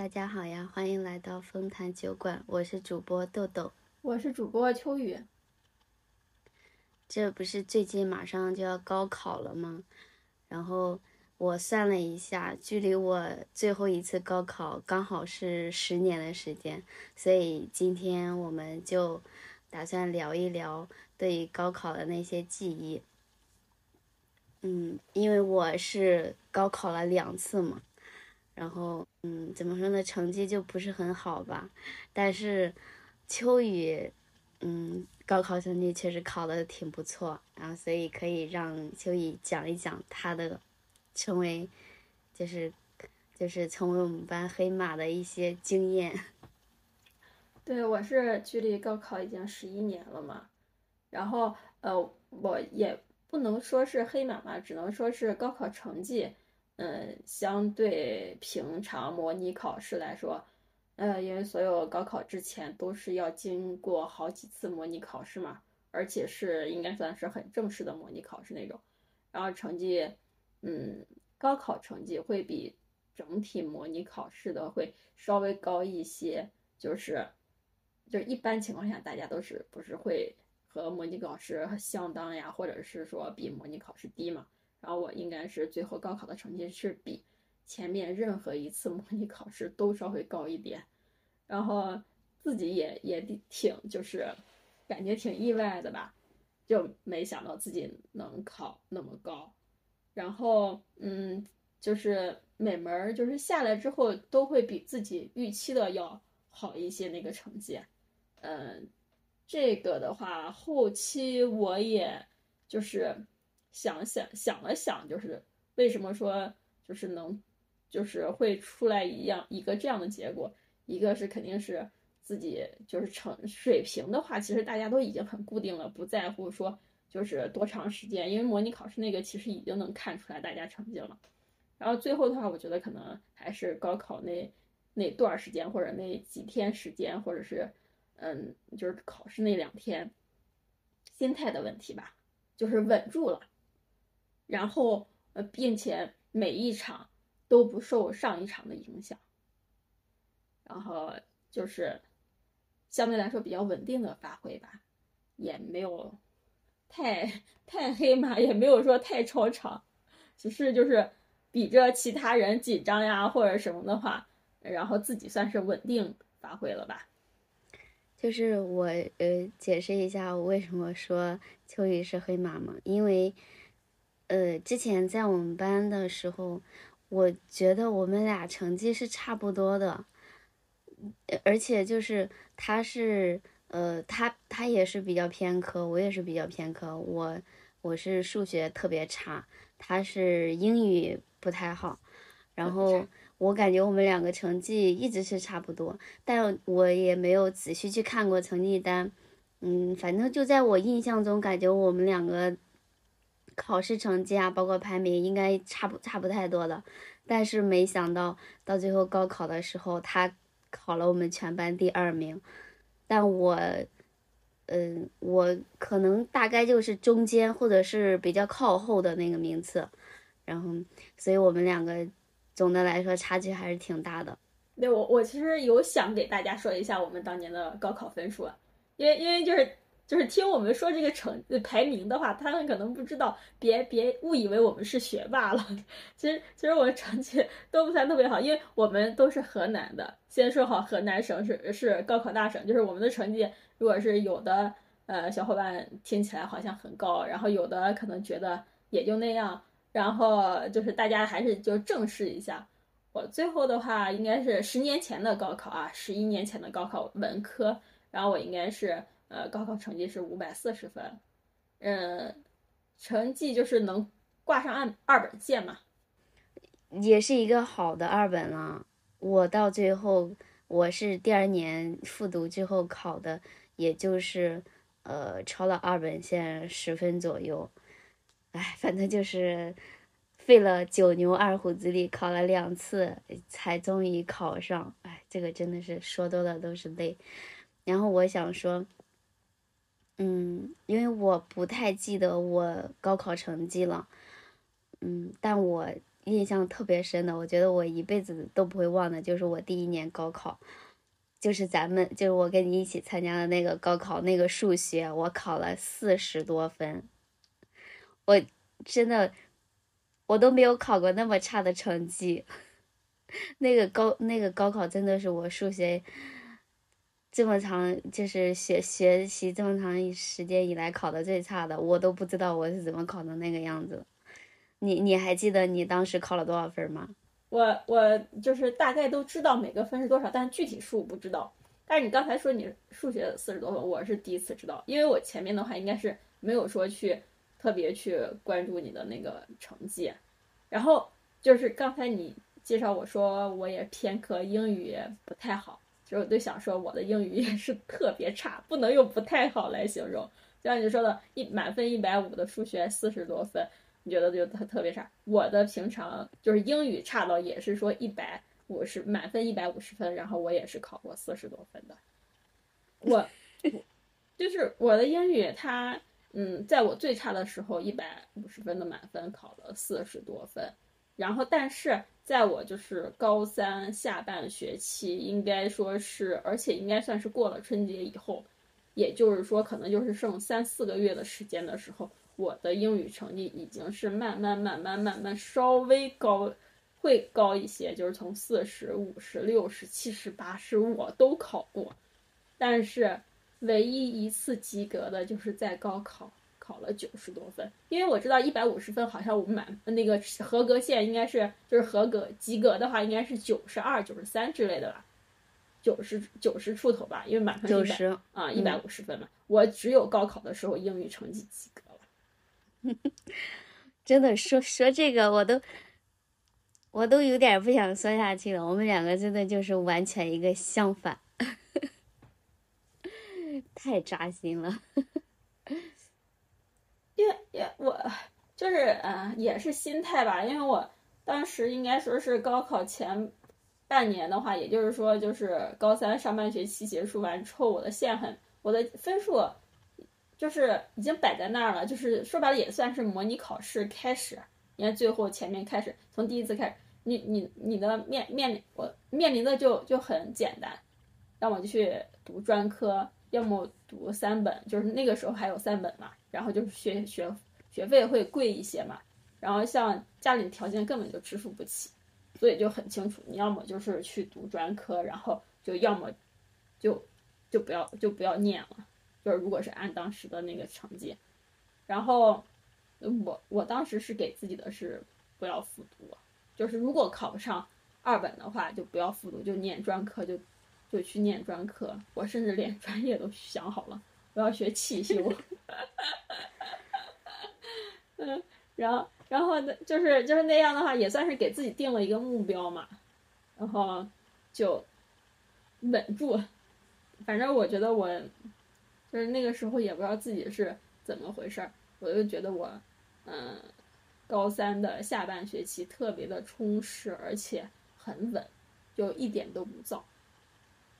大家好呀，欢迎来到丰坛酒馆，我是主播豆豆，我是主播秋雨。这不是最近马上就要高考了吗？然后我算了一下，距离我最后一次高考刚好是十年的时间，所以今天我们就打算聊一聊对于高考的那些记忆。嗯，因为我是高考了两次嘛。然后，嗯，怎么说呢？成绩就不是很好吧。但是，秋雨，嗯，高考成绩确实考的挺不错。然后，所以可以让秋雨讲一讲他的，成为，就是，就是成为我们班黑马的一些经验。对，我是距离高考已经十一年了嘛。然后，呃，我也不能说是黑马嘛，只能说是高考成绩。嗯，相对平常模拟考试来说，呃，因为所有高考之前都是要经过好几次模拟考试嘛，而且是应该算是很正式的模拟考试那种，然后成绩，嗯，高考成绩会比整体模拟考试的会稍微高一些，就是，就一般情况下大家都是不是会和模拟考试相当呀，或者是说比模拟考试低嘛？然后我应该是最后高考的成绩是比前面任何一次模拟考试都稍微高一点，然后自己也也挺就是感觉挺意外的吧，就没想到自己能考那么高，然后嗯，就是每门就是下来之后都会比自己预期的要好一些那个成绩，嗯，这个的话后期我也就是。想想想了想，就是为什么说就是能，就是会出来一样一个这样的结果。一个是肯定是自己就是成水平的话，其实大家都已经很固定了，不在乎说就是多长时间，因为模拟考试那个其实已经能看出来大家成绩了。然后最后的话，我觉得可能还是高考那那段时间或者那几天时间，或者是嗯，就是考试那两天心态的问题吧，就是稳住了。然后，呃，并且每一场都不受上一场的影响，然后就是相对来说比较稳定的发挥吧，也没有太太黑马，也没有说太超常，只是就是比着其他人紧张呀或者什么的话，然后自己算是稳定发挥了吧。就是我呃解释一下我为什么说秋雨是黑马嘛，因为。呃，之前在我们班的时候，我觉得我们俩成绩是差不多的，而且就是他是呃，他他也是比较偏科，我也是比较偏科。我我是数学特别差，他是英语不太好，然后我感觉我们两个成绩一直是差不多，但我也没有仔细去看过成绩单，嗯，反正就在我印象中，感觉我们两个。考试成绩啊，包括排名应该差不差不太多的，但是没想到到最后高考的时候，他考了我们全班第二名，但我，嗯，我可能大概就是中间或者是比较靠后的那个名次，然后，所以我们两个总的来说差距还是挺大的。对，我我其实有想给大家说一下我们当年的高考分数，因为因为就是。就是听我们说这个成排名的话，他们可能不知道，别别误以为我们是学霸了。其实其实我们成绩都不算特别好，因为我们都是河南的。先说好，河南省是是高考大省，就是我们的成绩，如果是有的呃小伙伴听起来好像很高，然后有的可能觉得也就那样，然后就是大家还是就正视一下。我最后的话应该是十年前的高考啊，十一年前的高考文科，然后我应该是。呃，高考成绩是五百四十分，嗯，成绩就是能挂上二二本线嘛，也是一个好的二本了。我到最后，我是第二年复读之后考的，也就是呃超了二本线十分左右。哎，反正就是费了九牛二虎之力，考了两次才终于考上。哎，这个真的是说多了都是泪。然后我想说。嗯，因为我不太记得我高考成绩了，嗯，但我印象特别深的，我觉得我一辈子都不会忘的，就是我第一年高考，就是咱们就是我跟你一起参加的那个高考，那个数学我考了四十多分，我真的我都没有考过那么差的成绩，那个高那个高考真的是我数学这么长就是学学习这么长时间以来考的最差的，我都不知道我是怎么考的那个样子。你你还记得你当时考了多少分吗？我我就是大概都知道每个分是多少，但具体数不知道。但是你刚才说你数学四十多分，我是第一次知道，因为我前面的话应该是没有说去特别去关注你的那个成绩。然后就是刚才你介绍我说我也偏科，英语不太好，其实我就想说我的英语也是特别差，不能用不太好来形容。就像你说的，一满分一百五的数学四十多分。你觉得就特特别差？我的平常就是英语差到也是说一百五十满分一百五十分，然后我也是考过四十多分的。我就是我的英语，它嗯，在我最差的时候一百五十分的满分考了四十多分，然后但是在我就是高三下半学期，应该说是，而且应该算是过了春节以后，也就是说可能就是剩三四个月的时间的时候。我的英语成绩已经是慢慢慢慢慢慢稍微高，会高一些，就是从四十五十六十七十八十我都考过，但是唯一一次及格的就是在高考考了九十多分，因为我知道一百五十分好像我们满那个合格线应该是就是合格及格的话应该是九十二九十三之类的吧，九十九十出头吧，因为满分九十啊一百五十分嘛，我只有高考的时候英语成绩及格了。真的说说这个，我都我都有点不想说下去了。我们两个真的就是完全一个相反，太扎心了。也也我就是嗯，也是心态吧。因为我当时应该说是高考前半年的话，也就是说就是高三上半学期结束完之后，我的线很，我的分数。就是已经摆在那儿了，就是说白了也算是模拟考试开始。你看最后前面开始，从第一次开始，你你你的面面临我面临的就就很简单，要么去读专科，要么读三本，就是那个时候还有三本嘛。然后就是学学学费会贵一些嘛。然后像家里条件根本就支付不起，所以就很清楚，你要么就是去读专科，然后就要么就就不要就不要念了。就是如果是按当时的那个成绩，然后我我当时是给自己的是不要复读，就是如果考不上二本的话就不要复读，就念专科就就去念专科。我甚至连专业都想好了，要学汽修。嗯，然后然后呢就是就是那样的话也算是给自己定了一个目标嘛，然后就稳住。反正我觉得我。就是那个时候也不知道自己是怎么回事儿，我就觉得我，嗯，高三的下半学期特别的充实，而且很稳，就一点都不躁。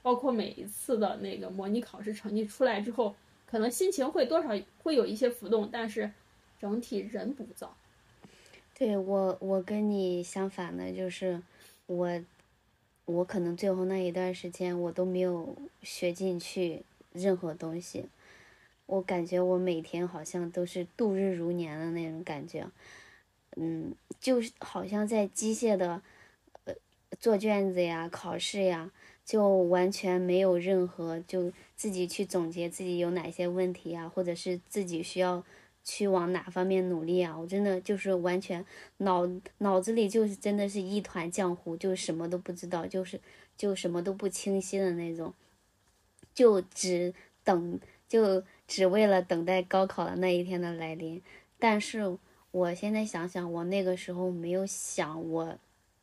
包括每一次的那个模拟考试成绩出来之后，可能心情会多少会有一些浮动，但是整体人不躁。对我，我跟你相反的，就是我，我可能最后那一段时间我都没有学进去。任何东西，我感觉我每天好像都是度日如年的那种感觉，嗯，就是好像在机械的，呃，做卷子呀、考试呀，就完全没有任何就自己去总结自己有哪些问题啊，或者是自己需要去往哪方面努力啊，我真的就是完全脑脑子里就是真的是一团浆糊，就什么都不知道，就是就什么都不清晰的那种。就只等，就只为了等待高考的那一天的来临。但是我现在想想，我那个时候没有想我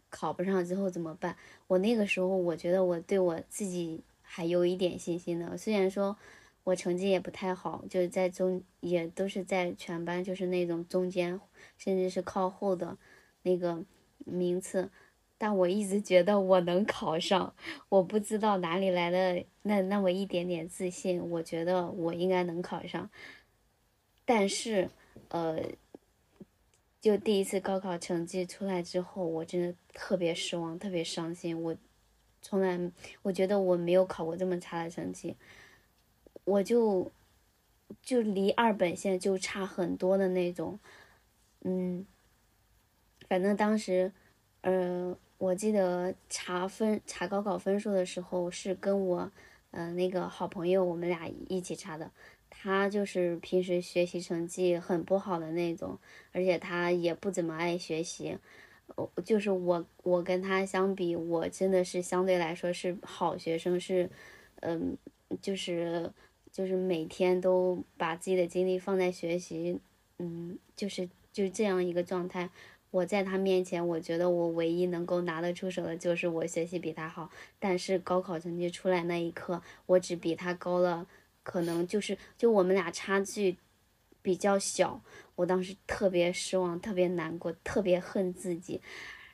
考不上之后怎么办。我那个时候，我觉得我对我自己还有一点信心的。虽然说我成绩也不太好，就是在中，也都是在全班就是那种中间，甚至是靠后的那个名次。但我一直觉得我能考上，我不知道哪里来的那那么一点点自信，我觉得我应该能考上。但是，呃，就第一次高考成绩出来之后，我真的特别失望，特别伤心。我从来我觉得我没有考过这么差的成绩，我就就离二本线就差很多的那种。嗯，反正当时，呃，我记得查分查高考分数的时候是跟我，呃，那个好朋友我们俩一起查的。他就是平时学习成绩很不好的那种，而且他也不怎么爱学习。就是我，我跟他相比，我真的是相对来说是好学生，是，嗯，就是就是每天都把自己的精力放在学习，嗯，就是就这样一个状态。我在他面前，我觉得我唯一能够拿得出手的就是我学习比他好。但是高考成绩出来那一刻，我只比他高了。可能就是就我们俩差距比较小，我当时特别失望，特别难过，特别恨自己。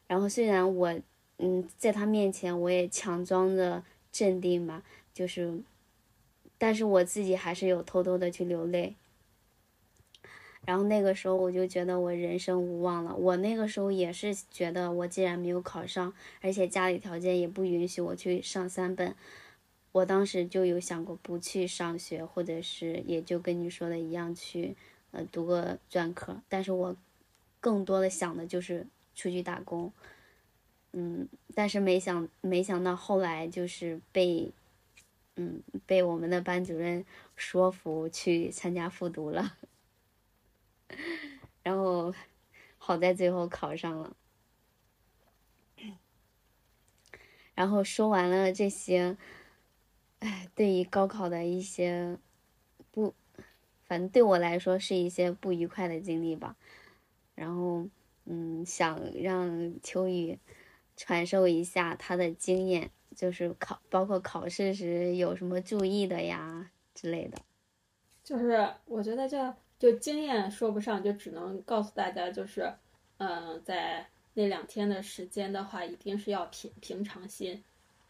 然后虽然我嗯在他面前我也强装着镇定吧，就是，但是我自己还是有偷偷的去流泪。然后那个时候我就觉得我人生无望了。我那个时候也是觉得我既然没有考上，而且家里条件也不允许我去上三本。我当时就有想过不去上学，或者是也就跟你说的一样去，呃，读个专科。但是我更多的想的就是出去打工，嗯，但是没想没想到后来就是被，嗯，被我们的班主任说服去参加复读了，然后好在最后考上了。然后说完了这些。哎，对于高考的一些不，反正对我来说是一些不愉快的经历吧。然后，嗯，想让秋雨传授一下他的经验，就是考，包括考试时有什么注意的呀之类的。就是我觉得就就经验说不上，就只能告诉大家，就是，嗯，在那两天的时间的话，一定是要平平常心，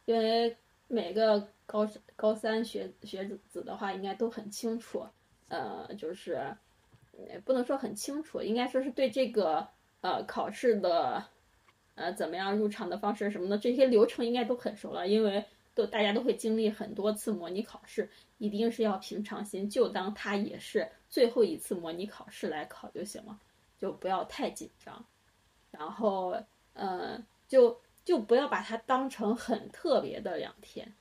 因为每个。高高三学学子的话，应该都很清楚，呃，就是，不能说很清楚，应该说是对这个呃考试的，呃怎么样入场的方式什么的这些流程应该都很熟了，因为都大家都会经历很多次模拟考试，一定是要平常心，就当它也是最后一次模拟考试来考就行了，就不要太紧张，然后，嗯，就就不要把它当成很特别的两天。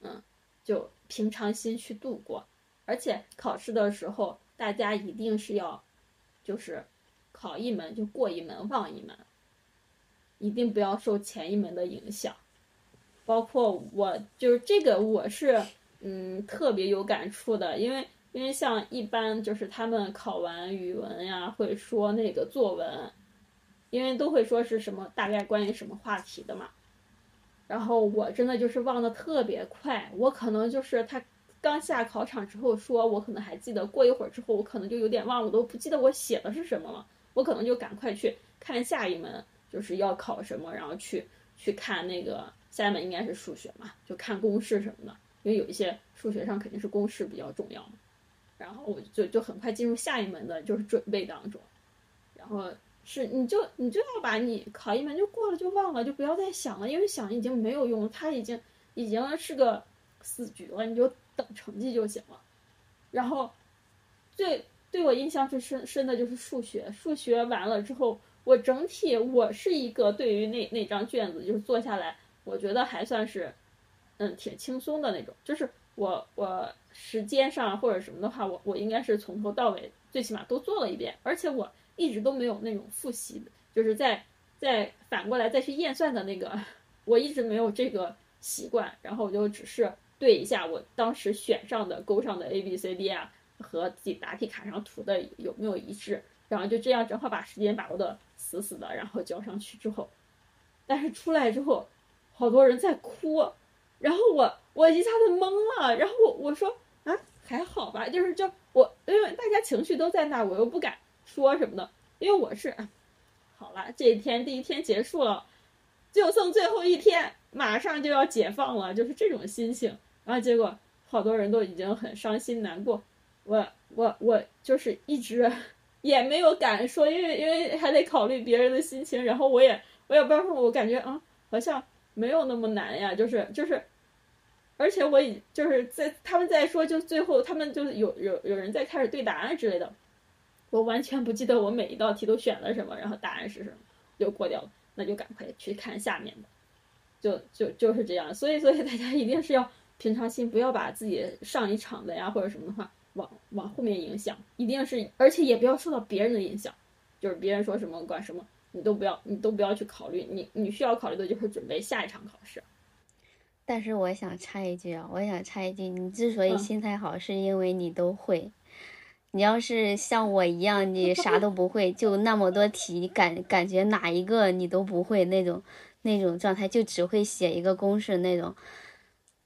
嗯，就平常心去度过，而且考试的时候，大家一定是要，就是考一门就过一门忘一门，一定不要受前一门的影响。包括我，就是这个我是嗯特别有感触的，因为因为像一般就是他们考完语文呀，会说那个作文，因为都会说是什么大概关于什么话题的嘛。然后我真的就是忘的特别快，我可能就是他刚下考场之后说，我可能还记得，过一会儿之后我可能就有点忘了，我都不记得我写的是什么了，我可能就赶快去看下一门就是要考什么，然后去去看那个下一门应该是数学嘛，就看公式什么的，因为有一些数学上肯定是公式比较重要嘛，然后我就就很快进入下一门的就是准备当中，然后。是，你就你就要把你考一门就过了就忘了，就不要再想了，因为想已经没有用了，它已经已经是个死局了，你就等成绩就行了。然后，最对我印象最深深的就是数学，数学完了之后，我整体我是一个对于那那张卷子就是做下来，我觉得还算是，嗯，挺轻松的那种。就是我我时间上或者什么的话，我我应该是从头到尾最起码都做了一遍，而且我。一直都没有那种复习，就是在在反过来再去验算的那个，我一直没有这个习惯。然后我就只是对一下我当时选上的勾上的 A B C D 啊，和自己答题卡上涂的有没有一致，然后就这样正好把时间把握的死死的，然后交上去之后，但是出来之后，好多人在哭，然后我我一下子懵了，然后我我说啊还好吧，就是就我因为大家情绪都在那，我又不敢。说什么的？因为我是，好了，这一天第一天结束了，就剩最后一天，马上就要解放了，就是这种心情。然后结果好多人都已经很伤心难过，我我我就是一直 也没有敢说，因为因为还得考虑别人的心情，然后我也我也不知道，我感觉啊好像没有那么难呀，就是就是，而且我已就是在他们在说，就最后他们就有有有人在开始对答案之类的，我完全不记得我每一道题都选了什么，然后答案是什么就过掉了，那就赶快去看下面的，就就就是这样，所以所以大家一定是要平常心，不要把自己上一场的呀或者什么的话。往往后面影响，一定是，而且也不要受到别人的影响，就是别人说什么管什么，你都不要，你都不要去考虑，你你需要考虑的就是准备下一场考试。但是我想插一句啊，我想插一句，你之所以心态好，是因为你都会。你要是像我一样，你啥都不会，就那么多题，感感觉哪一个你都不会那种那种状态，就只会写一个公式那种。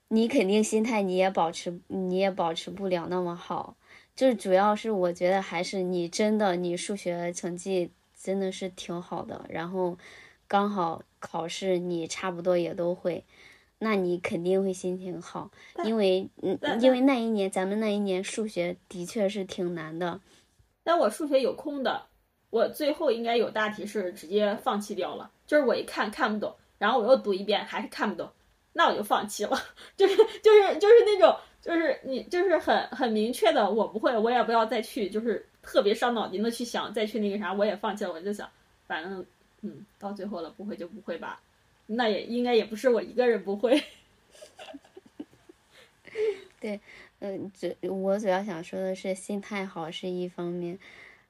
你肯定心态你也保持，你也保持不了那么好，就是主要是我觉得还是你真的你数学成绩真的是挺好的，然后刚好考试你差不多也都会，那你肯定会心情好，因为嗯，因为那一年咱们那一年数学的确是挺难的，但我数学有空的，我最后应该有大题是直接放弃掉了，就是我一看看不懂，然后我又读一遍还是看不懂。那我就放弃了，就是就是就是那种，就是你就是很很明确的，我不会，我也不要再去，就是特别伤脑筋的去想，再去那个啥，我也放弃了。我就想，反正嗯，到最后了，不会就不会吧，那也应该也不是我一个人不会。对，嗯，主我主要想说的是，心态好是一方面，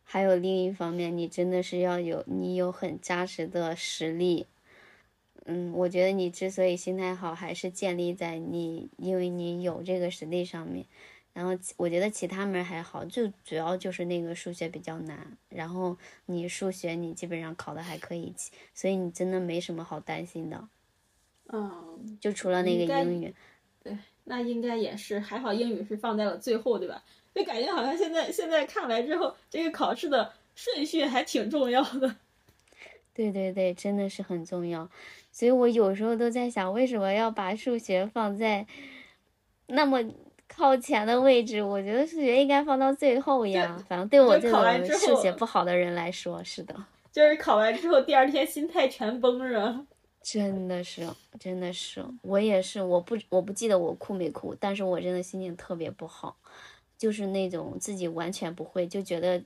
还有另一方面，你真的是要有你有很扎实的实力。嗯，我觉得你之所以心态好，还是建立在你因为你有这个实力上面。然后我觉得其他门还好，就主要就是那个数学比较难。然后你数学你基本上考的还可以，所以你真的没什么好担心的。嗯，就除了那个英语。对，那应该也是还好，英语是放在了最后，对吧？就感觉好像现在现在看来之后，这个考试的顺序还挺重要的。对对对，真的是很重要。所以我有时候都在想，为什么要把数学放在那么靠前的位置？我觉得数学应该放到最后呀。反正对我这种数学不好的人来说，是的。就是考完之后，第二天心态全崩了。真的是，真的是，我也是。我不，我不记得我哭没哭，但是我真的心情特别不好，就是那种自己完全不会，就觉得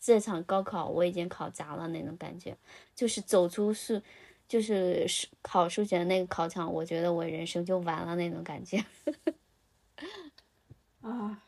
这场高考我已经考砸了那种感觉，就是走出数。就是数考数学的那个考场，我觉得我人生就完了那种感觉。啊，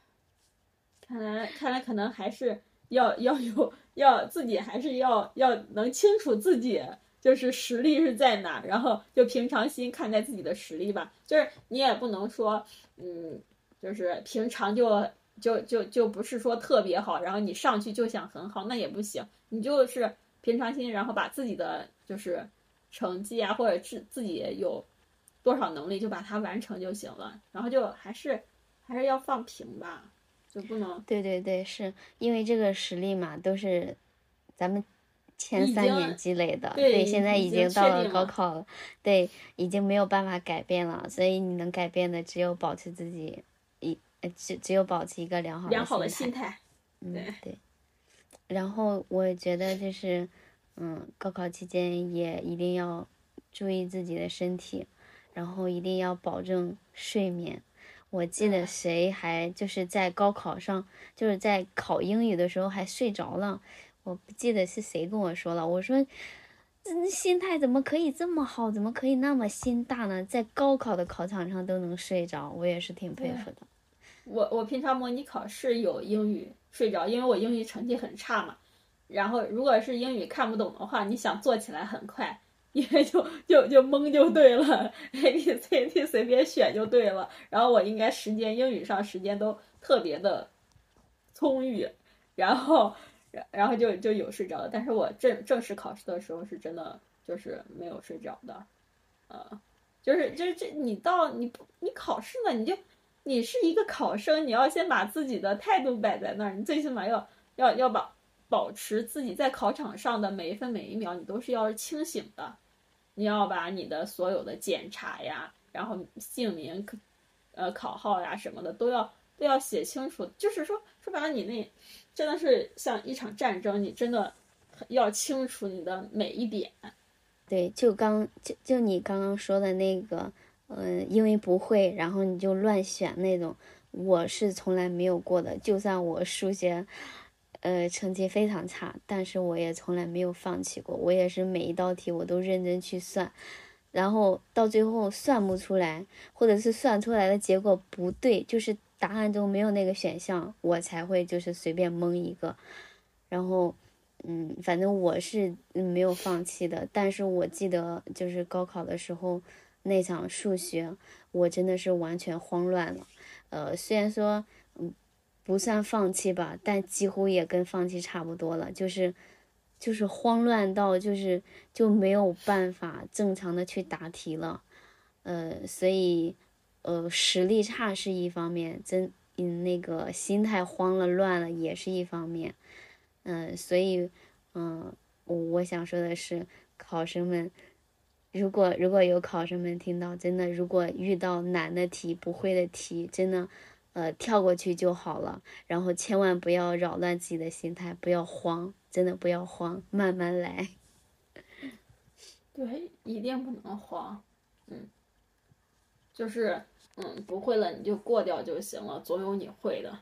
看来看来可能还是要要有要自己还是要要能清楚自己就是实力是在哪，然后就平常心看待自己的实力吧。就是你也不能说，嗯，就是平常就就就就不是说特别好，然后你上去就想很好，那也不行。你就是平常心，然后把自己的就是。成绩啊，或者自自己有多少能力，就把它完成就行了。然后就还是还是要放平吧，就不能。对对对，是因为这个实力嘛，都是咱们前三年积累的。对，现在已经到了高考了，对，已经没有办法改变了。所以你能改变的，只有保持自己一只只有保持一个良好良好的心态。嗯，对。然后我觉得就是。嗯，高考期间也一定要注意自己的身体，然后一定要保证睡眠。我记得谁还就是在高考上，就是在考英语的时候还睡着了。我不记得是谁跟我说了，我说，心态怎么可以这么好，怎么可以那么心大呢？在高考的考场上都能睡着，我也是挺佩服的。我我平常模拟考试有英语睡着，因为我英语成绩很差嘛。然后，如果是英语看不懂的话，你想做起来很快，因为就就就蒙就对了，A B C D 随便选就对了。然后我应该时间英语上时间都特别的充裕，然后然然后就就有睡着的。但是我正正式考试的时候是真的就是没有睡着的，呃，就是就是这你到你你考试呢，你就你是一个考生，你要先把自己的态度摆在那儿，你最起码要要要把。保持自己在考场上的每一分每一秒，你都是要清醒的。你要把你的所有的检查呀，然后姓名、呃考号呀什么的都要都要写清楚。就是说说白了，你那真的是像一场战争，你真的要清楚你的每一点。对，就刚就就你刚刚说的那个，呃，因为不会，然后你就乱选那种，我是从来没有过的。就算我数学，呃，成绩非常差，但是我也从来没有放弃过。我也是每一道题我都认真去算，然后到最后算不出来，或者是算出来的结果不对，就是答案中没有那个选项，我才会就是随便蒙一个，然后。嗯，反正我是没有放弃的，但是我记得就是高考的时候那场数学，我真的是完全慌乱了。呃，虽然说不算放弃吧，但几乎也跟放弃差不多了，就是就是慌乱到就是就没有办法正常的去答题了。呃，所以呃实力差是一方面，真嗯那个心态慌了乱了也是一方面。嗯，所以，嗯，我我想说的是，考生们，如果如果有考生们听到，真的，如果遇到难的题、不会的题，真的，呃，跳过去就好了。然后千万不要扰乱自己的心态，不要慌，真的不要慌，慢慢来。对，一定不能慌。嗯，就是，嗯，不会了你就过掉就行了，总有你会的。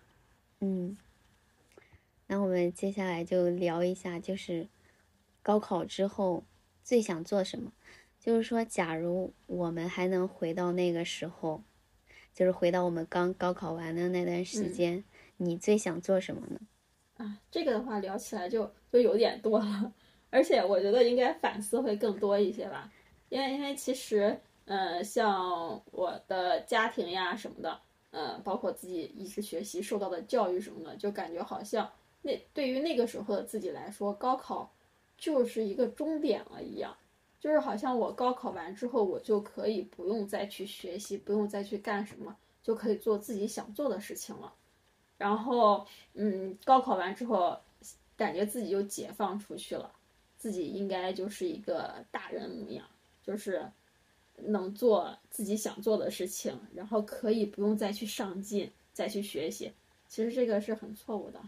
嗯。那我们接下来就聊一下，就是高考之后最想做什么。就是说，假如我们还能回到那个时候，就是回到我们刚高考完的那段时间，你最想做什么呢？啊，这个的话聊起来就就有点多了，而且我觉得应该反思会更多一些吧。因为因为其实，呃，像我的家庭呀什么的，呃，包括自己一直学习受到的教育什么的，就感觉好像。那对于那个时候的自己来说，高考就是一个终点了一样，就是好像我高考完之后，我就可以不用再去学习，不用再去干什么，就可以做自己想做的事情了。然后，嗯，高考完之后，感觉自己就解放出去了，自己应该就是一个大人模样，就是能做自己想做的事情，然后可以不用再去上进，再去学习。其实这个是很错误的。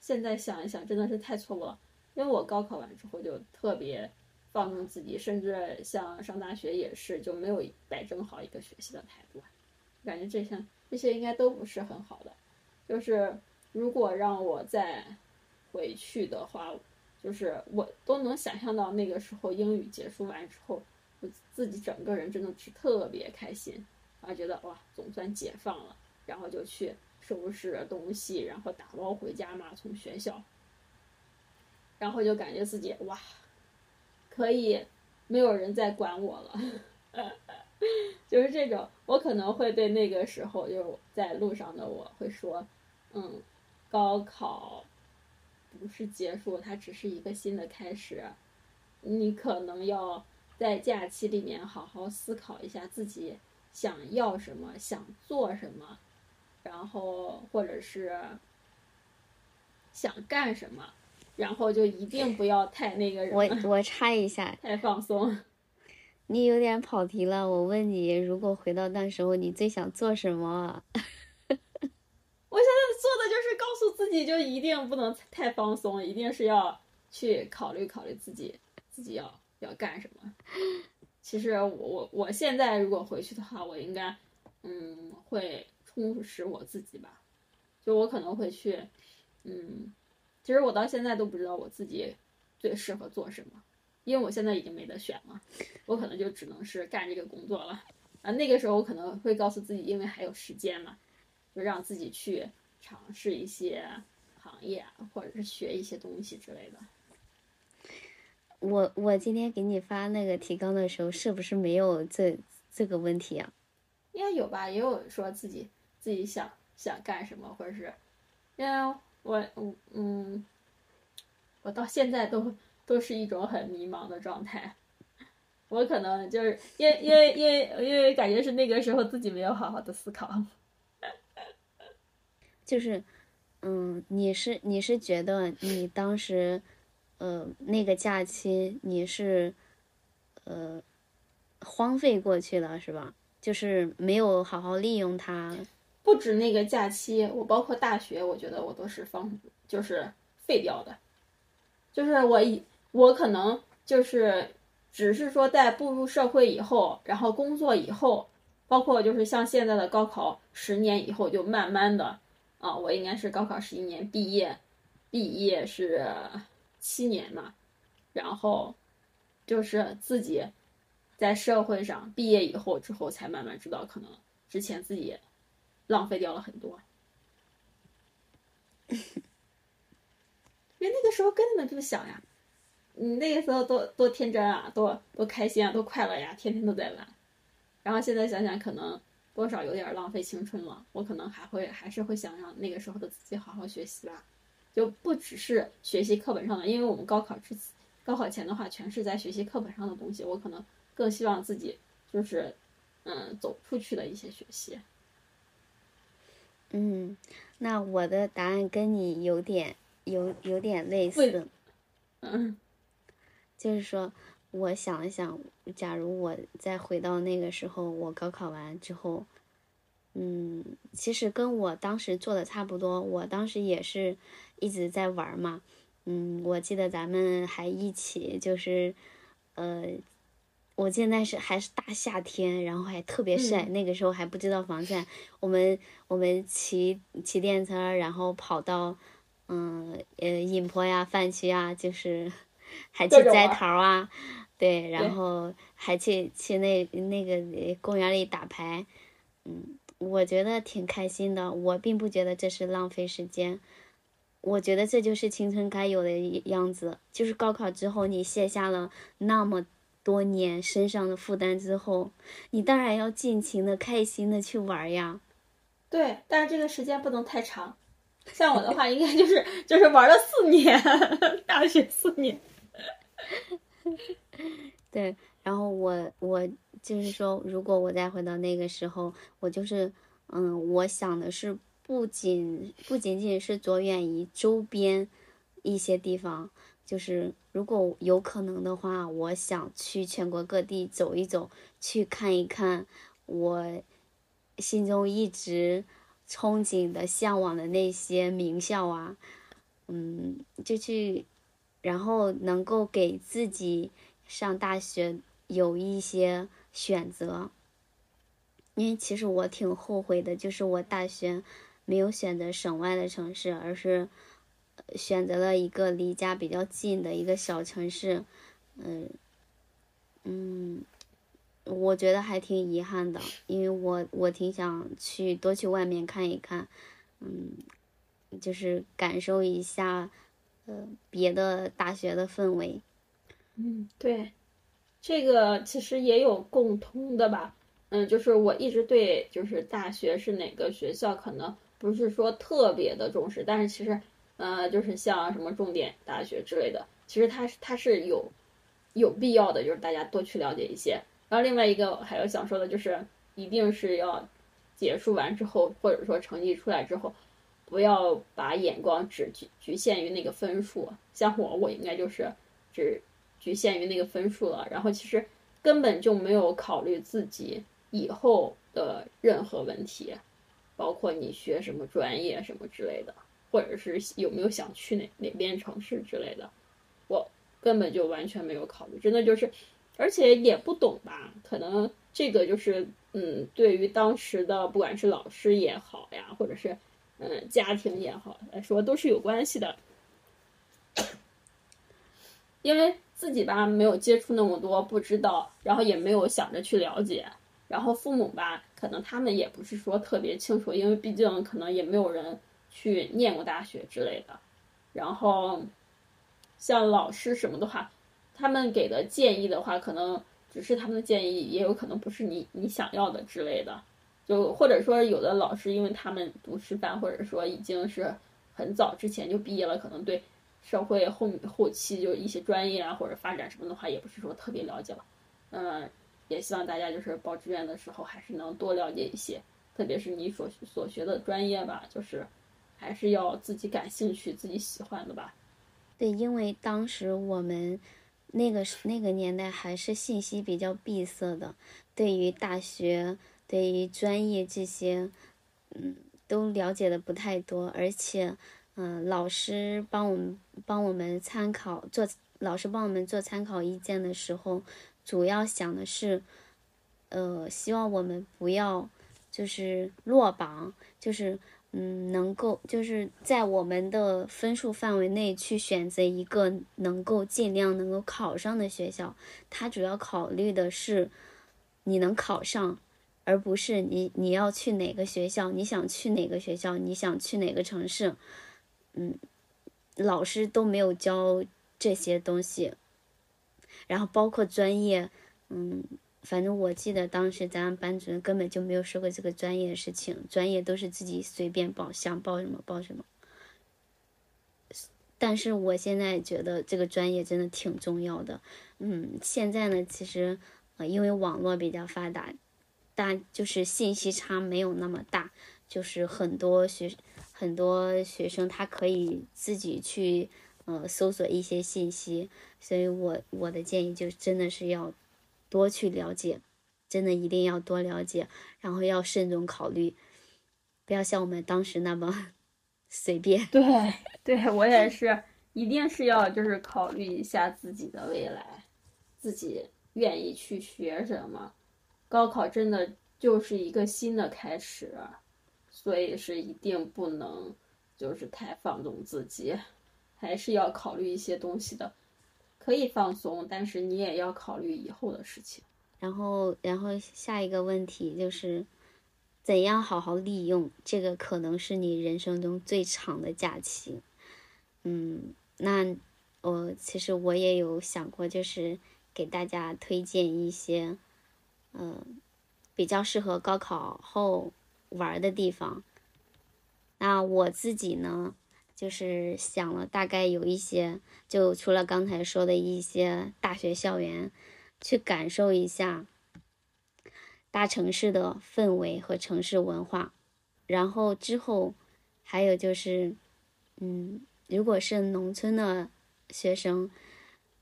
现在想一想，真的是太错误了。因为我高考完之后就特别放纵自己，甚至像上大学也是就没有摆正好一个学习的态度，感觉这些这些应该都不是很好的。就是如果让我再回去的话，就是我都能想象到那个时候英语结束完之后，我自己整个人真的是特别开心，然后觉得哇，总算解放了，然后就去。收拾东西，然后打包回家嘛，从学校，然后就感觉自己哇，可以没有人再管我了，就是这种。我可能会对那个时候就是在路上的我会说，嗯，高考不是结束，它只是一个新的开始。你可能要在假期里面好好思考一下自己想要什么，想做什么。然后，或者是想干什么，然后就一定不要太那个人。我我插一下，太放松。你有点跑题了。我问你，如果回到那时候，你最想做什么？我现在做的就是告诉自己，就一定不能太放松，一定是要去考虑考虑自己自己要要干什么。其实我我我现在如果回去的话，我应该嗯会。充实我自己吧，就我可能会去，嗯，其实我到现在都不知道我自己最适合做什么，因为我现在已经没得选了，我可能就只能是干这个工作了。啊，那个时候我可能会告诉自己，因为还有时间嘛，就让自己去尝试一些行业或者是学一些东西之类的。我我今天给你发那个提纲的时候，是不是没有这这个问题啊？应该有吧，也有说自己。自己想想干什么，或者是，因为我嗯嗯，我到现在都都是一种很迷茫的状态。我可能就是因为因为因为因为感觉是那个时候自己没有好好的思考。就是，嗯，你是你是觉得你当时，呃，那个假期你是，呃，荒废过去了是吧？就是没有好好利用它。不止那个假期，我包括大学，我觉得我都是放就是废掉的，就是我以我可能就是只是说在步入社会以后，然后工作以后，包括就是像现在的高考十年以后，就慢慢的啊，我应该是高考十一年毕业，毕业是七年嘛，然后就是自己在社会上毕业以后之后，才慢慢知道可能之前自己。浪费掉了很多，因为那个时候根本就想呀，你那个时候多多天真啊，多多开心啊，多快乐呀，天天都在玩。然后现在想想，可能多少有点浪费青春了。我可能还会还是会想让那个时候的自己好好学习吧，就不只是学习课本上的，因为我们高考之高考前的话，全是在学习课本上的东西。我可能更希望自己就是，嗯，走出去的一些学习。嗯，那我的答案跟你有点有有点类似，嗯，就是说，我想了想，假如我再回到那个时候，我高考完之后，嗯，其实跟我当时做的差不多，我当时也是一直在玩嘛，嗯，我记得咱们还一起就是，呃。我现在是还是大夏天，然后还特别晒，那个时候还不知道防晒。我们我们骑骑电车，然后跑到嗯呃引坡呀、饭区啊，就是还去摘桃啊，对，然后还去去那那个公园里打牌，嗯，我觉得挺开心的。我并不觉得这是浪费时间，我觉得这就是青春该有的样子。就是高考之后，你卸下了那么。多年身上的负担之后，你当然要尽情的、开心的去玩呀。对，但是这个时间不能太长。像我的话，应该就是就是玩了四年，大学四年。对，然后我我就是说，如果我再回到那个时候，我就是嗯，我想的是，不仅不仅仅是着眼于周边一些地方。就是如果有可能的话，我想去全国各地走一走，去看一看我心中一直憧憬的、向往的那些名校啊，嗯，就去，然后能够给自己上大学有一些选择。因为其实我挺后悔的，就是我大学没有选择省外的城市，而是。选择了一个离家比较近的一个小城市，嗯嗯，我觉得还挺遗憾的，因为我我挺想去多去外面看一看，嗯，就是感受一下，呃，别的大学的氛围。嗯，对，这个其实也有共通的吧，嗯，就是我一直对就是大学是哪个学校可能不是说特别的重视，但是其实。呃，就是像什么重点大学之类的，其实它是它是有有必要的，就是大家多去了解一些。然后另外一个还有想说的就是，一定是要结束完之后，或者说成绩出来之后，不要把眼光只局局限于那个分数。像我，我应该就是只局限于那个分数了，然后其实根本就没有考虑自己以后的任何问题，包括你学什么专业什么之类的。或者是有没有想去哪哪边城市之类的，我根本就完全没有考虑，真的就是，而且也不懂吧？可能这个就是，嗯，对于当时的不管是老师也好呀，或者是嗯家庭也好来说，都是有关系的。因为自己吧没有接触那么多，不知道，然后也没有想着去了解，然后父母吧可能他们也不是说特别清楚，因为毕竟可能也没有人。去念过大学之类的，然后像老师什么的话，他们给的建议的话，可能只是他们的建议，也有可能不是你你想要的之类的。就或者说有的老师，因为他们读师范，或者说已经是很早之前就毕业了，可能对社会后后期就一些专业啊或者发展什么的话，也不是说特别了解了。嗯，也希望大家就是报志愿的时候，还是能多了解一些，特别是你所所学的专业吧，就是。还是要自己感兴趣、自己喜欢的吧。对，因为当时我们那个那个年代还是信息比较闭塞的，对于大学、对于专业这些，嗯，都了解的不太多，而且，嗯，老师帮我们帮我们参考做，老师帮我们做参考意见的时候，主要想的是，呃，希望我们不要就是落榜，就是嗯，能够就是在我们的分数范围内去选择一个能够尽量能够考上的学校。他主要考虑的是你能考上。而不是你你要去哪个学校，你想去哪个学校，你想去哪个城市，嗯，老师都没有教这些东西，然后包括专业，嗯，反正我记得当时咱班主任根本就没有说过这个专业的事情，专业都是自己随便报，想报什么报什么。但是我现在觉得这个专业真的挺重要的，嗯，现在呢，其实呃，因为网络比较发达。但就是信息差没有那么大，就是很多学很多学生他可以自己去呃搜索一些信息，所以我我的建议就真的是要多去了解，真的一定要多了解，然后要慎重考虑，不要像我们当时那么 随便。对，对我也是，一定是要就是考虑一下自己的未来，自己愿意去学什么。高考真的就是一个新的开始，所以是一定不能就是太放纵自己，还是要考虑一些东西的。可以放松，但是你也要考虑以后的事情。然后，然后下一个问题就是，怎样好好利用这个可能是你人生中最长的假期？嗯，那我其实我也有想过，就是给大家推荐一些。嗯，比较适合高考后玩的地方。那我自己呢，就是想了大概有一些，就除了刚才说的一些大学校园，去感受一下大城市的氛围和城市文化。然后之后还有就是，嗯，如果是农村的学生，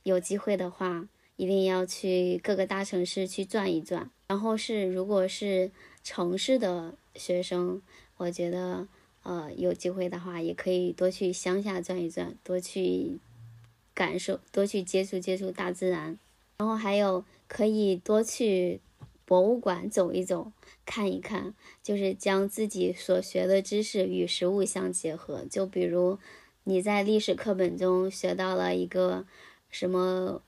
有机会的话。一定要去各个大城市去转一转，然后是如果是城市的学生，我觉得呃有机会的话，也可以多去乡下转一转，多去感受，多去接触接触大自然。然后还有可以多去博物馆走一走，看一看，就是将自己所学的知识与实物相结合。就比如你在历史课本中学到了一个什么。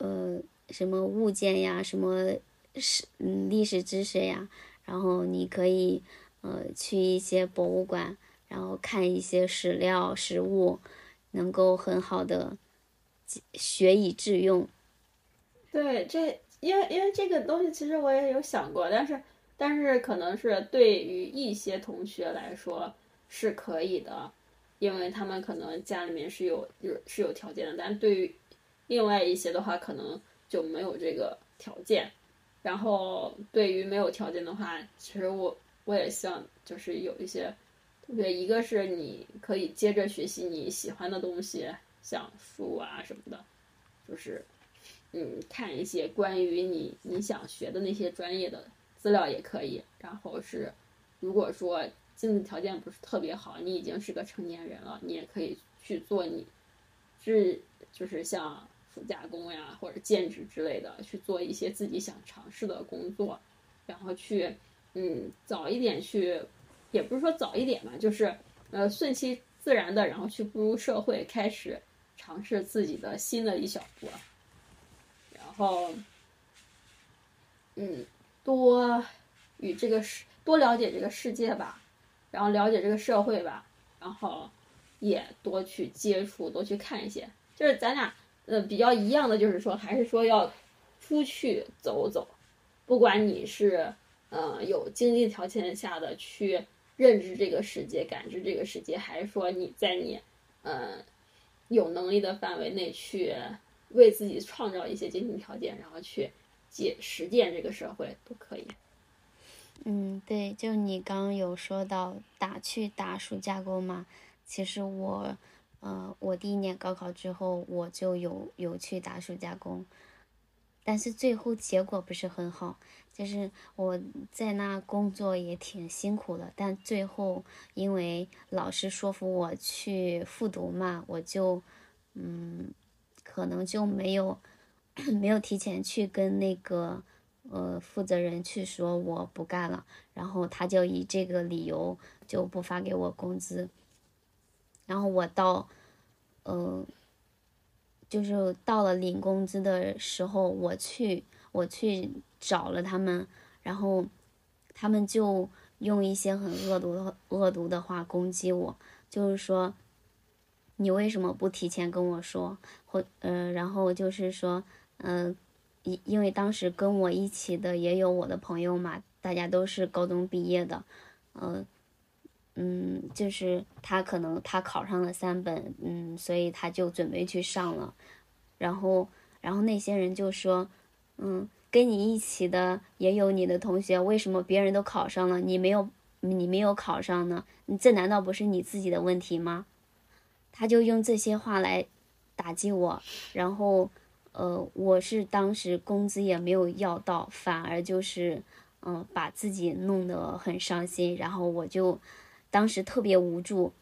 呃，什么物件呀，什么史历史知识呀，然后你可以呃去一些博物馆，然后看一些史料实物，能够很好的学以致用。对，这因为因为这个东西其实我也有想过，但是但是可能是对于一些同学来说是可以的，因为他们可能家里面是有有是有条件的，但对于。另外一些的话，可能就没有这个条件。然后对于没有条件的话，其实我我也希望就是有一些，特别，一个是你可以接着学习你喜欢的东西，像书啊什么的，就是嗯看一些关于你你想学的那些专业的资料也可以。然后是如果说经济条件不是特别好，你已经是个成年人了，你也可以去做你是就是像。暑假工呀，或者兼职之类的，去做一些自己想尝试的工作，然后去，嗯，早一点去，也不是说早一点吧，就是，呃，顺其自然的，然后去步入社会，开始尝试自己的新的一小步，然后，嗯，多与这个世多了解这个世界吧，然后了解这个社会吧，然后也多去接触，多去看一些，就是咱俩。呃，比较一样的就是说，还是说要出去走走，不管你是呃有经济条件下的去认知这个世界、感知这个世界，还是说你在你呃有能力的范围内去为自己创造一些经济条件，然后去解实践这个社会都可以。嗯，对，就你刚有说到打去打暑假工嘛，其实我。呃，我第一年高考之后，我就有有去打暑假工，但是最后结果不是很好，就是我在那工作也挺辛苦的，但最后因为老师说服我去复读嘛，我就嗯，可能就没有 没有提前去跟那个呃负责人去说我不干了，然后他就以这个理由就不发给我工资，然后我到嗯。就是到了领工资的时候，我去我去找了他们，然后他们就用一些很恶毒的恶毒的话攻击我，就是说你为什么不提前跟我说？或呃，然后就是说，嗯，因因为当时跟我一起的也有我的朋友嘛，大家都是高中毕业的，嗯。嗯，就是他可能他考上了三本，嗯，所以他就准备去上了，然后，然后那些人就说，嗯，跟你一起的也有你的同学，为什么别人都考上了，你没有，你没有考上呢？你这难道不是你自己的问题吗？他就用这些话来打击我，然后，呃，我是当时工资也没有要到，反而就是，嗯，把自己弄得很伤心，然后我就。当时特别无助，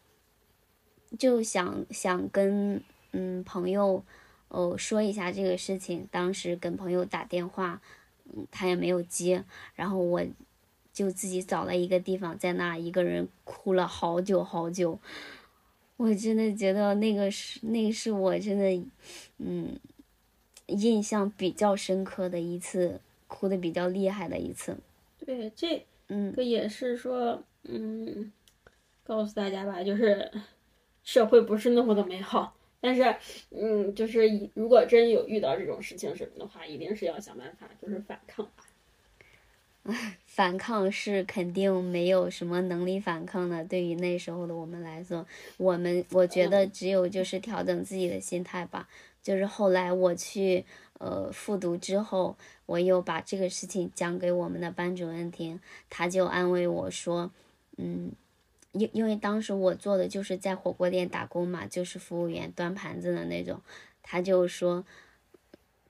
就想想跟嗯朋友哦说一下这个事情。当时跟朋友打电话，嗯他也没有接，然后我就自己找了一个地方，在那一个人哭了好久好久。我真的觉得那个是那是我真的嗯印象比较深刻的一次，哭的比较厉害的一次。对，这嗯，这也是说嗯。告诉大家吧，就是社会不是那么的美好，但是，嗯，就是如果真有遇到这种事情什么的话，一定是要想办法，就是反抗。反抗是肯定没有什么能力反抗的。对于那时候的我们来说，我们我觉得只有就是调整自己的心态吧。就是后来我去呃复读之后，我又把这个事情讲给我们的班主任听，他就安慰我说，嗯。因因为当时我做的就是在火锅店打工嘛，就是服务员端盘子的那种，他就说，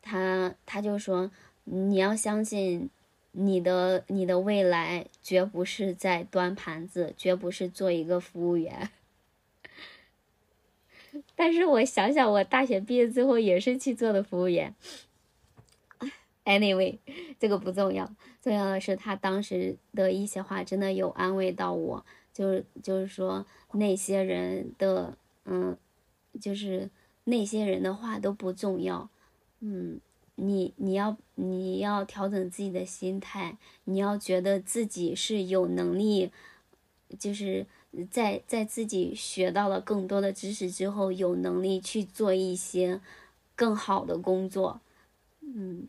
他他就说，你要相信你的你的未来绝不是在端盘子，绝不是做一个服务员。但是我想想，我大学毕业之后也是去做的服务员。Anyway，这个不重要，重要的是他当时的一些话真的有安慰到我。就是就是说那些人的嗯，就是那些人的话都不重要，嗯，你你要你要调整自己的心态，你要觉得自己是有能力，就是在在自己学到了更多的知识之后，有能力去做一些更好的工作，嗯。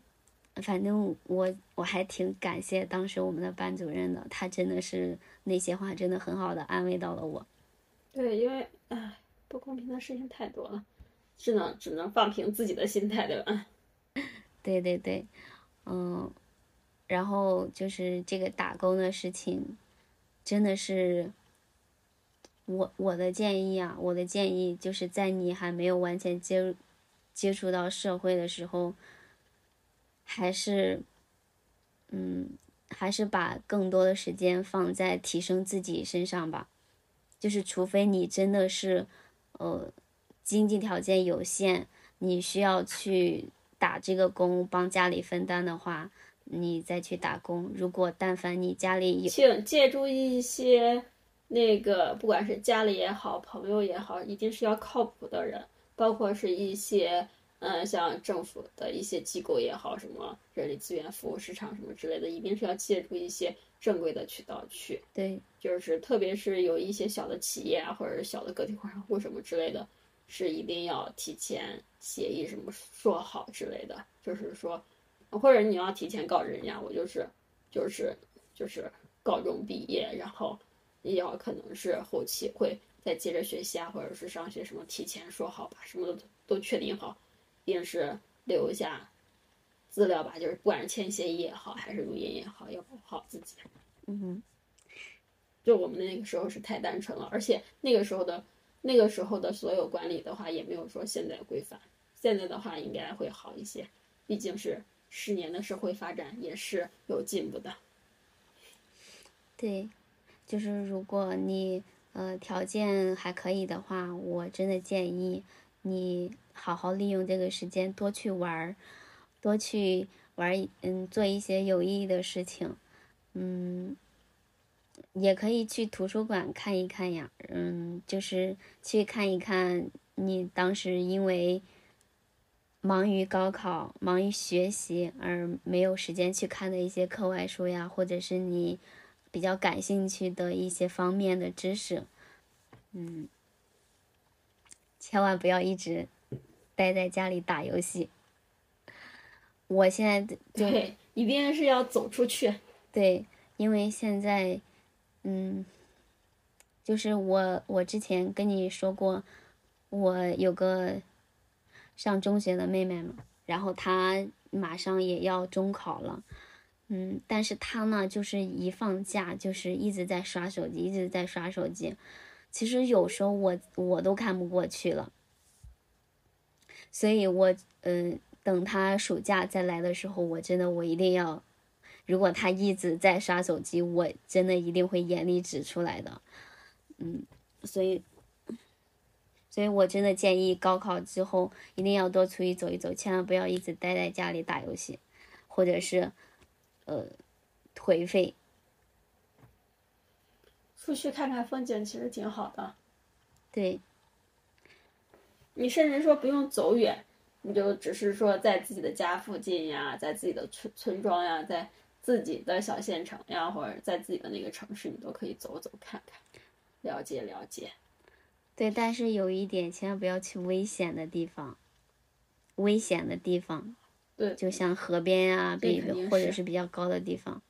反正我我还挺感谢当时我们的班主任的，他真的是那些话真的很好的安慰到了我。对，因为唉，不公平的事情太多了，只能只能放平自己的心态，对吧？对对对，嗯，然后就是这个打工的事情，真的是我我的建议啊，我的建议就是在你还没有完全接接触到社会的时候。还是，嗯，还是把更多的时间放在提升自己身上吧。就是除非你真的是，呃，经济条件有限，你需要去打这个工帮家里分担的话，你再去打工。如果但凡你家里有，请借助一些那个，不管是家里也好，朋友也好，一定是要靠谱的人，包括是一些。嗯，像政府的一些机构也好，什么人力资源服务市场什么之类的，一定是要借助一些正规的渠道去。对，就是特别是有一些小的企业啊，或者是小的个体工商户什么之类的，是一定要提前协议什么说好之类的。就是说，或者你要提前告知人家，我就是，就是就是高中毕业，然后也要可能是后期会再接着学习啊，或者是上学什么，提前说好，把什么都都确定好。定是留下资料吧，就是不管是签协议也好，还是录音也好，要保护好自己。嗯，就我们那个时候是太单纯了，而且那个时候的那个时候的所有管理的话，也没有说现在规范。现在的话应该会好一些，毕竟是十年的社会发展也是有进步的。对，就是如果你呃条件还可以的话，我真的建议你好好利用这个时间，多去玩儿，多去玩儿，嗯，做一些有意义的事情，嗯，也可以去图书馆看一看呀，嗯，就是去看一看你当时因为忙于高考、忙于学习而没有时间去看的一些课外书呀，或者是你。比较感兴趣的一些方面的知识，嗯，千万不要一直待在家里打游戏。我现在 对，一定是要走出去。对，因为现在，嗯，就是我我之前跟你说过，我有个上中学的妹妹嘛，然后她马上也要中考了。嗯，但是他呢，就是一放假就是一直在刷手机，一直在刷手机。其实有时候我我都看不过去了，所以我嗯，等他暑假再来的时候，我真的我一定要，如果他一直在刷手机，我真的一定会严厉指出来的。嗯，所以，所以我真的建议高考之后一定要多出去走一走，千万不要一直待在家里打游戏，或者是。呃，颓废。出去看看风景其实挺好的。对。你甚至说不用走远，你就只是说在自己的家附近呀，在自己的村村庄呀，在自己的小县城呀，或者在自己的那个城市，你都可以走走看看，了解了解。对，但是有一点，千万不要去危险的地方。危险的地方。对，就像河边啊，比或者是比较高的地方。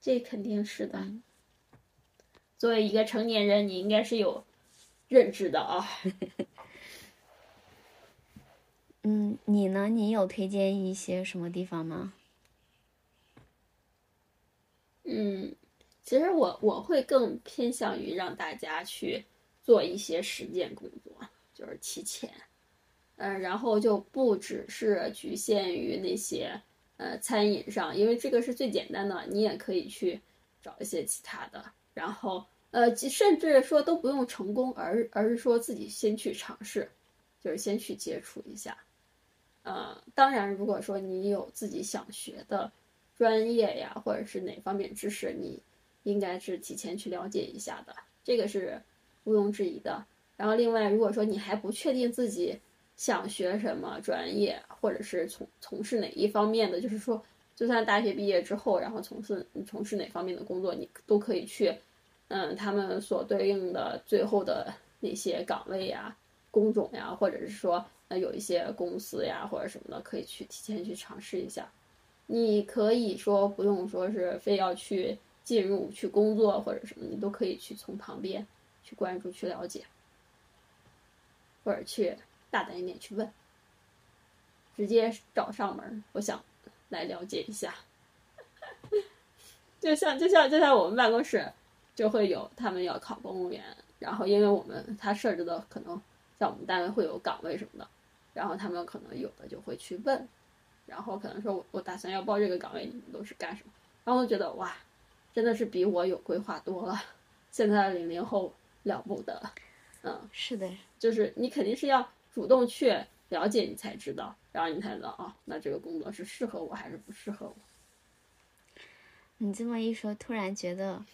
这肯定是的。作为一个成年人，你应该是有认知的啊。嗯，你呢？你有推荐一些什么地方吗？嗯，其实我我会更偏向于让大家去做一些实践工作，就是提前。嗯，然后就不只是局限于那些呃餐饮上，因为这个是最简单的，你也可以去找一些其他的。然后呃，甚至说都不用成功，而而是说自己先去尝试，就是先去接触一下。呃，当然，如果说你有自己想学的专业呀，或者是哪方面知识，你应该是提前去了解一下的，这个是毋庸置疑的。然后另外，如果说你还不确定自己。想学什么专业，或者是从从事哪一方面的，就是说，就算大学毕业之后，然后从事从事哪方面的工作，你都可以去，嗯，他们所对应的最后的那些岗位呀、工种呀，或者是说，呃，有一些公司呀或者什么的，可以去提前去尝试一下。你可以说不用说是非要去进入去工作或者什么，你都可以去从旁边去关注、去了解，或者去。大胆一点去问，直接找上门。我想来了解一下，就像就像就像我们办公室就会有他们要考公务员，然后因为我们他设置的可能像我们单位会有岗位什么的，然后他们可能有的就会去问，然后可能说我我打算要报这个岗位，你们都是干什么？然后我觉得哇，真的是比我有规划多了。现在的零零后了不得，嗯，是的，就是你肯定是要。主动去了解，你才知道，然后你才知道啊，那这个工作是适合我还是不适合我？你这么一说，突然觉得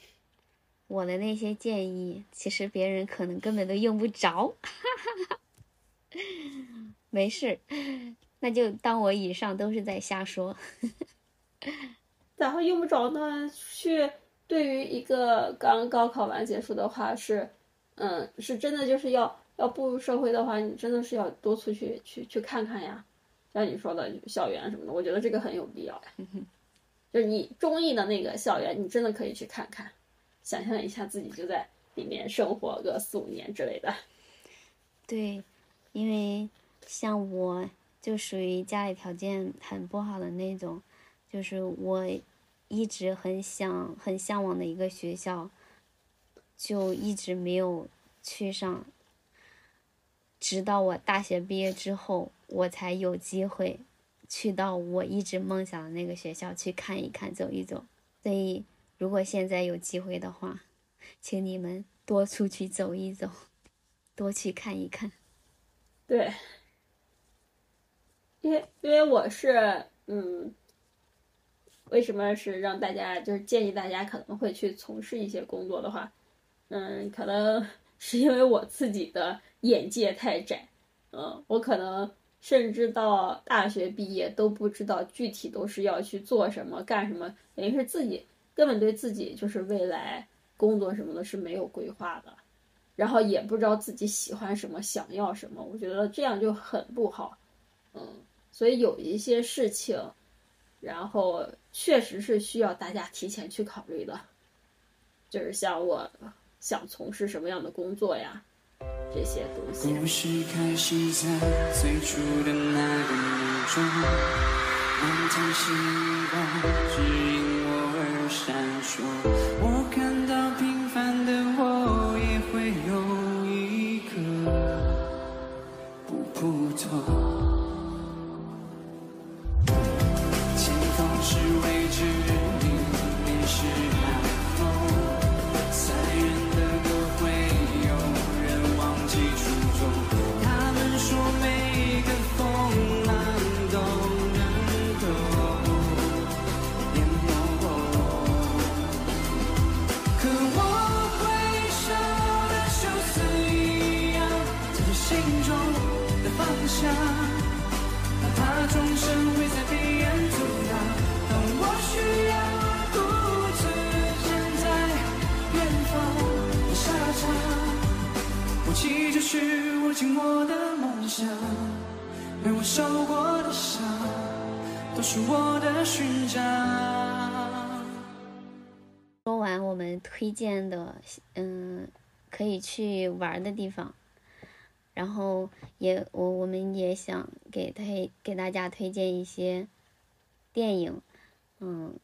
我的那些建议，其实别人可能根本都用不着。没事，那就当我以上都是在瞎说。然后用不着呢？去对于一个刚高考完结束的话，是，嗯，是真的就是要。要步入社会的话，你真的是要多出去去去看看呀，像你说的校园什么的，我觉得这个很有必要呀。就是你中意的那个校园，你真的可以去看看，想象一下自己就在里面生活个四五年之类的。对，因为像我就属于家里条件很不好的那种，就是我一直很想很向往的一个学校，就一直没有去上。直到我大学毕业之后，我才有机会去到我一直梦想的那个学校去看一看、走一走。所以，如果现在有机会的话，请你们多出去走一走，多去看一看。对，因为因为我是嗯，为什么是让大家就是建议大家可能会去从事一些工作的话，嗯，可能是因为我自己的眼界太窄，嗯，我可能甚至到大学毕业都不知道具体都是要去做什么干什么，等于是自己根本对自己就是未来工作什么的是没有规划的。然后也不知道自己喜欢什么，想要什么，我觉得这样就很不好，嗯，所以有一些事情，然后确实是需要大家提前去考虑的，就是像我想从事什么样的工作呀，这些东西。故事开始在最初的那个梦中，满天星光是我寂寞的梦想，被我受过的伤，都是我的勋章说完我们推荐的，嗯，可以去玩的地方，然后也我我们也想给推给大家推荐一些电影，嗯，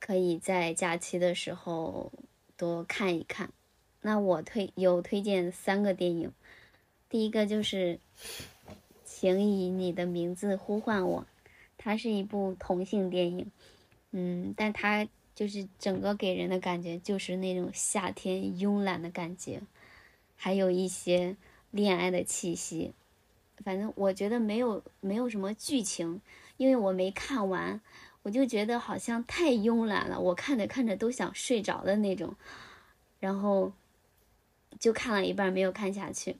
可以在假期的时候多看一看。那我推有推荐三个电影，第一个就是《请以你的名字呼唤我》。它是一部同性电影，嗯，但它就是整个给人的感觉就是那种夏天慵懒的感觉，还有一些恋爱的气息。反正我觉得没有没有什么剧情，因为我没看完，我就觉得好像太慵懒了，我看着看着都想睡着的那种，然后就看了一半没有看下去。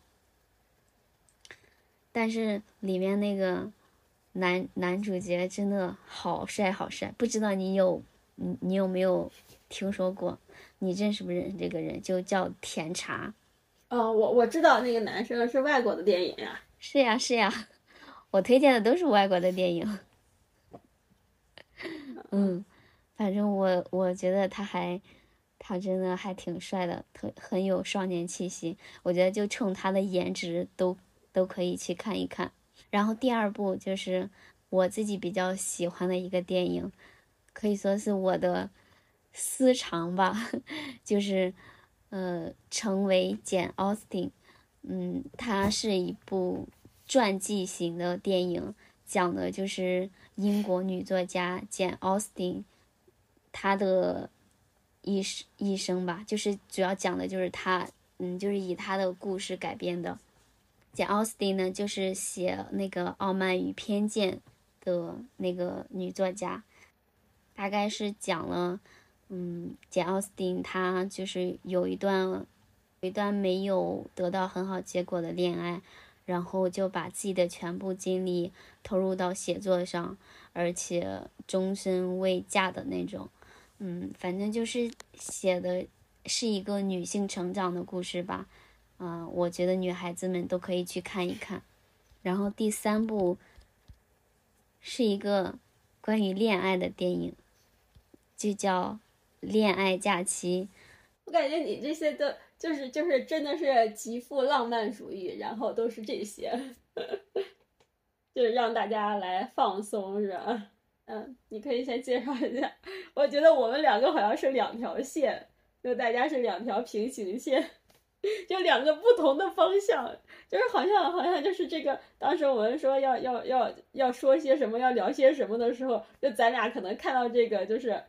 但是里面那个。男男主角真的好帅好帅，不知道你有你你有没有听说过？你认识不认识这个人？就叫甜茶。哦，我我知道那个男生是外国的电影呀。是呀是呀，我推荐的都是外国的电影。嗯，反正我我觉得他还他真的还挺帅的，特很有少年气息。我觉得就冲他的颜值都都可以去看一看。然后第二部就是我自己比较喜欢的一个电影，可以说是我的私藏吧，就是呃，成为简·奥斯汀。嗯，它是一部传记型的电影，讲的就是英国女作家简·奥斯汀她的一生一生吧，就是主要讲的就是他，嗯，就是以他的故事改编的。简·奥斯汀呢，就是写那个《傲慢与偏见》的那个女作家，大概是讲了，嗯，简·奥斯汀她就是有一段，有一段没有得到很好结果的恋爱，然后就把自己的全部精力投入到写作上，而且终身未嫁的那种，嗯，反正就是写的是一个女性成长的故事吧。嗯，我觉得女孩子们都可以去看一看。然后第三部是一个关于恋爱的电影，就叫《恋爱假期》。我感觉你这些都就是就是真的是极富浪漫主义，然后都是这些，就是让大家来放松，是吧？嗯，你可以先介绍一下。我觉得我们两个好像是两条线，就大家是两条平行线。就两个不同的方向，就是好像好像就是这个，当时我们说要要要要说些什么，要聊些什么的时候，就咱俩可能看到这个就是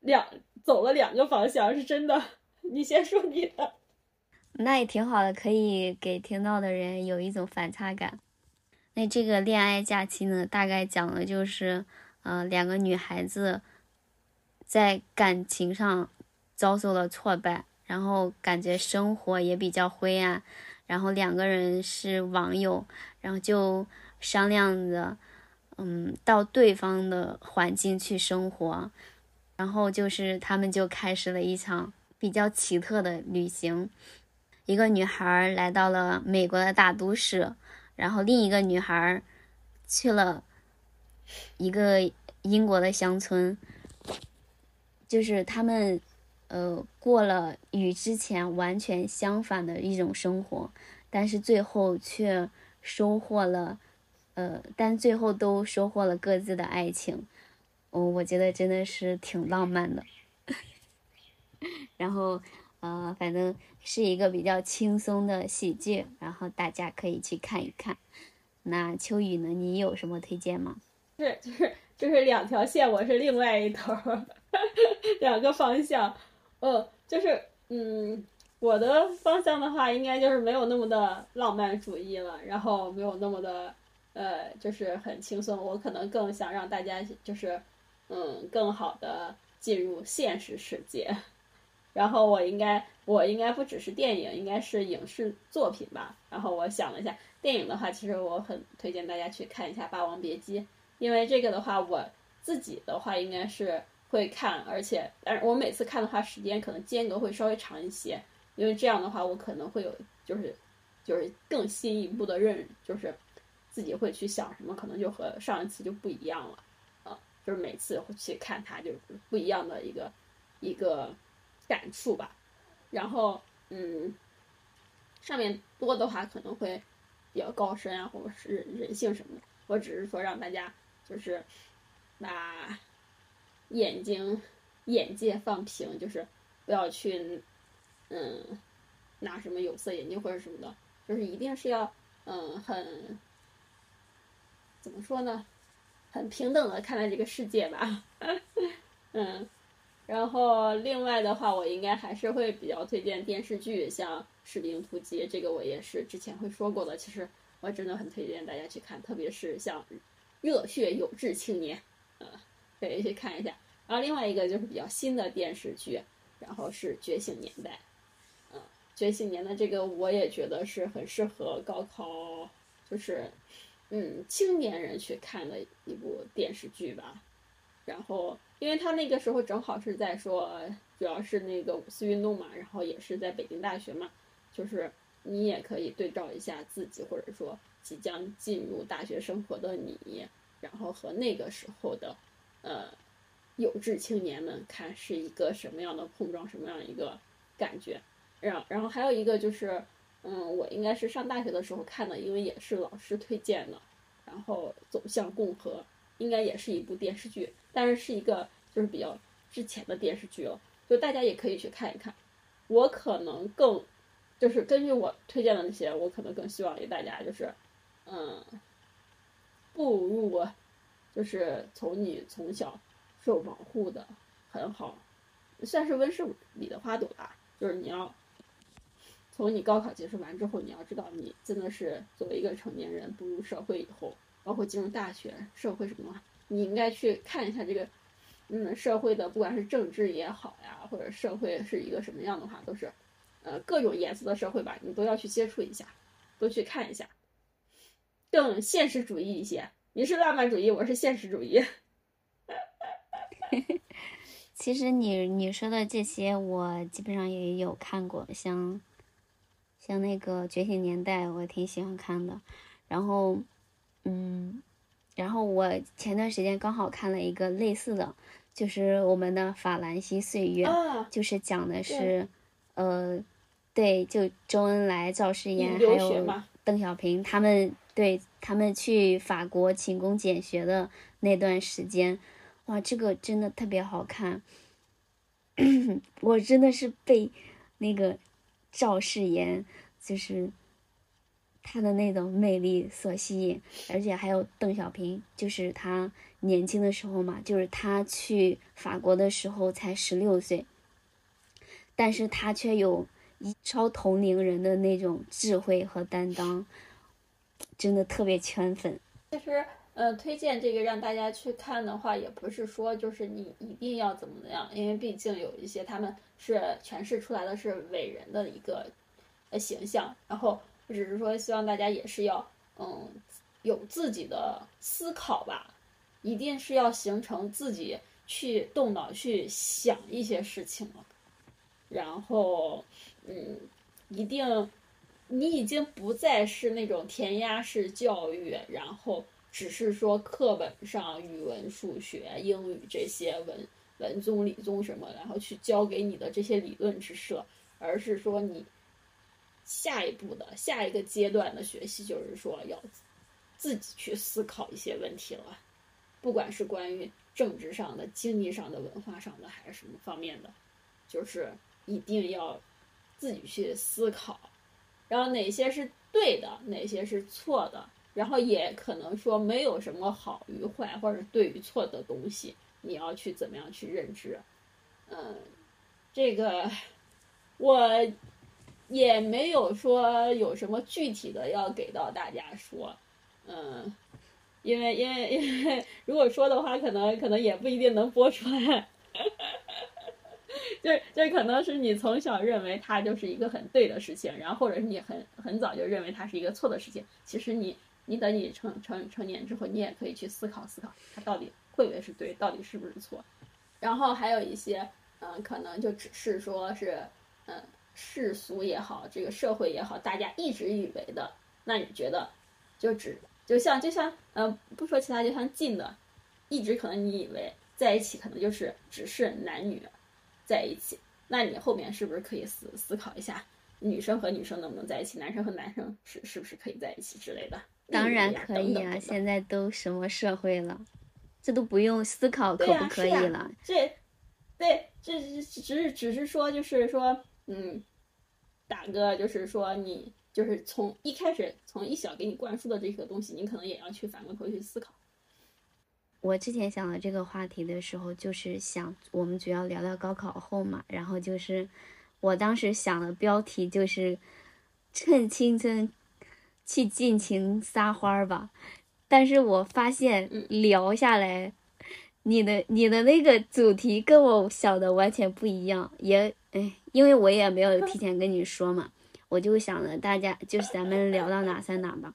两走了两个方向，是真的。你先说你的，那也挺好的，可以给听到的人有一种反差感。那这个恋爱假期呢，大概讲的就是，呃，两个女孩子在感情上遭受了挫败，然后感觉生活也比较灰暗。然后两个人是网友，然后就商量着，嗯，到对方的环境去生活，然后就是他们就开始了一场比较奇特的旅行。一个女孩来到了美国的大都市，然后另一个女孩去了一个英国的乡村，就是他们。呃，过了与之前完全相反的一种生活，但是最后却收获了，呃，但最后都收获了各自的爱情，嗯，我觉得真的是挺浪漫的。然后，呃，反正是一个比较轻松的喜剧，然后大家可以去看一看。那秋雨呢？你有什么推荐吗？是，就是就是两条线，我是另外一头，两个方向。呃，就是，嗯，我的方向的话，应该就是没有那么的浪漫主义了，然后没有那么的，呃，就是很轻松。我可能更想让大家就是，嗯，更好的进入现实世界。然后我应该，我应该不只是电影，应该是影视作品吧。然后我想了一下，电影的话，其实我很推荐大家去看一下《霸王别姬》，因为这个的话，我自己的话应该是。会看，而且，但是我每次看的话，时间可能间隔会稍微长一些，因为这样的话，我可能会有，就是，就是更新一步的认，就是自己会去想什么，可能就和上一次就不一样了，啊，就是每次会去看它，就是不一样的一个一个感触吧。然后，嗯，上面多的话可能会比较高深啊，或者是人性什么的。我只是说让大家就是把。眼睛、眼界放平，就是不要去，嗯，拿什么有色眼镜或者什么的，就是一定是要，嗯，很，怎么说呢，很平等的看待这个世界吧，嗯，然后另外的话，我应该还是会比较推荐电视剧，像《士兵突击》，这个我也是之前会说过的，其实我真的很推荐大家去看，特别是像《热血有志青年》，呃，可以去看一下。然后另外一个就是比较新的电视剧，然后是《觉醒年代》，嗯，《觉醒年代》这个我也觉得是很适合高考，就是，嗯，青年人去看的一部电视剧吧。然后，因为他那个时候正好是在说，主要是那个五四运动嘛，然后也是在北京大学嘛，就是你也可以对照一下自己，或者说即将进入大学生活的你，然后和那个时候的，呃。有志青年们看是一个什么样的碰撞，什么样一个感觉？然然后还有一个就是，嗯，我应该是上大学的时候看的，因为也是老师推荐的。然后走向共和应该也是一部电视剧，但是是一个就是比较之前的电视剧了，就大家也可以去看一看。我可能更就是根据我推荐的那些，我可能更希望给大家就是，嗯，步入就是从你从小。受保护的很好，算是温室里的花朵吧。就是你要从你高考结束完之后，你要知道，你真的是作为一个成年人步入社会以后，包括进入大学、社会什么，你应该去看一下这个，嗯，社会的不管是政治也好呀，或者社会是一个什么样的话，都是，呃，各种颜色的社会吧，你都要去接触一下，都去看一下，更现实主义一些。你是浪漫主义，我是现实主义。其实你你说的这些，我基本上也有看过，像像那个《觉醒年代》，我挺喜欢看的。然后，嗯，然后我前段时间刚好看了一个类似的，就是我们的《法兰西岁月》，就是讲的是，呃，对，就周恩来、赵世炎还有邓小平他们，对他们去法国勤工俭学的那段时间。哇，这个真的特别好看，我真的是被那个赵世炎，就是他的那种魅力所吸引，而且还有邓小平，就是他年轻的时候嘛，就是他去法国的时候才十六岁，但是他却有一超同龄人的那种智慧和担当，真的特别圈粉。其实，呃，推荐这个让大家去看的话，也不是说就是你一定要怎么样，因为毕竟有一些他们是诠释出来的是伟人的一个呃形象，然后。只是说，希望大家也是要，嗯，有自己的思考吧，一定是要形成自己去动脑去想一些事情了。然后，嗯，一定，你已经不再是那种填鸭式教育，然后只是说课本上语文、数学、英语这些文文综、理综什么，然后去教给你的这些理论知识，而是说你。下一步的下一个阶段的学习，就是说要自己去思考一些问题了，不管是关于政治上的、经济上的、文化上的，还是什么方面的，就是一定要自己去思考，然后哪些是对的，哪些是错的，然后也可能说没有什么好与坏或者对与错的东西，你要去怎么样去认知？嗯，这个我。也没有说有什么具体的要给到大家说，嗯，因为因为因为如果说的话，可能可能也不一定能播出来，就就可能是你从小认为它就是一个很对的事情，然后或者是你很很早就认为它是一个错的事情。其实你你等你成成成年之后，你也可以去思考思考，它到底会不会是对，到底是不是错。然后还有一些嗯，可能就只是说是嗯。世俗也好，这个社会也好，大家一直以为的，那你觉得，就只就像就像嗯，不说其他，就像近的，一直可能你以为在一起可能就是只是男女在一起，那你后面是不是可以思思考一下，女生和女生能不能在一起，男生和男生是是不是可以在一起之类的？当然可以啊，现在都什么社会了，这都不用思考可不可以了？这，对，这只是只是说就是说。嗯，打个就是说，你就是从一开始从一小给你灌输的这个东西，你可能也要去反过头去思考。我之前想到这个话题的时候，就是想我们主要聊聊高考后嘛，然后就是我当时想的标题就是趁青春去尽情撒欢儿吧，但是我发现聊下来，你的你的那个主题跟我想的完全不一样，也哎。因为我也没有提前跟你说嘛，我就想着大家就是咱们聊到哪算哪吧。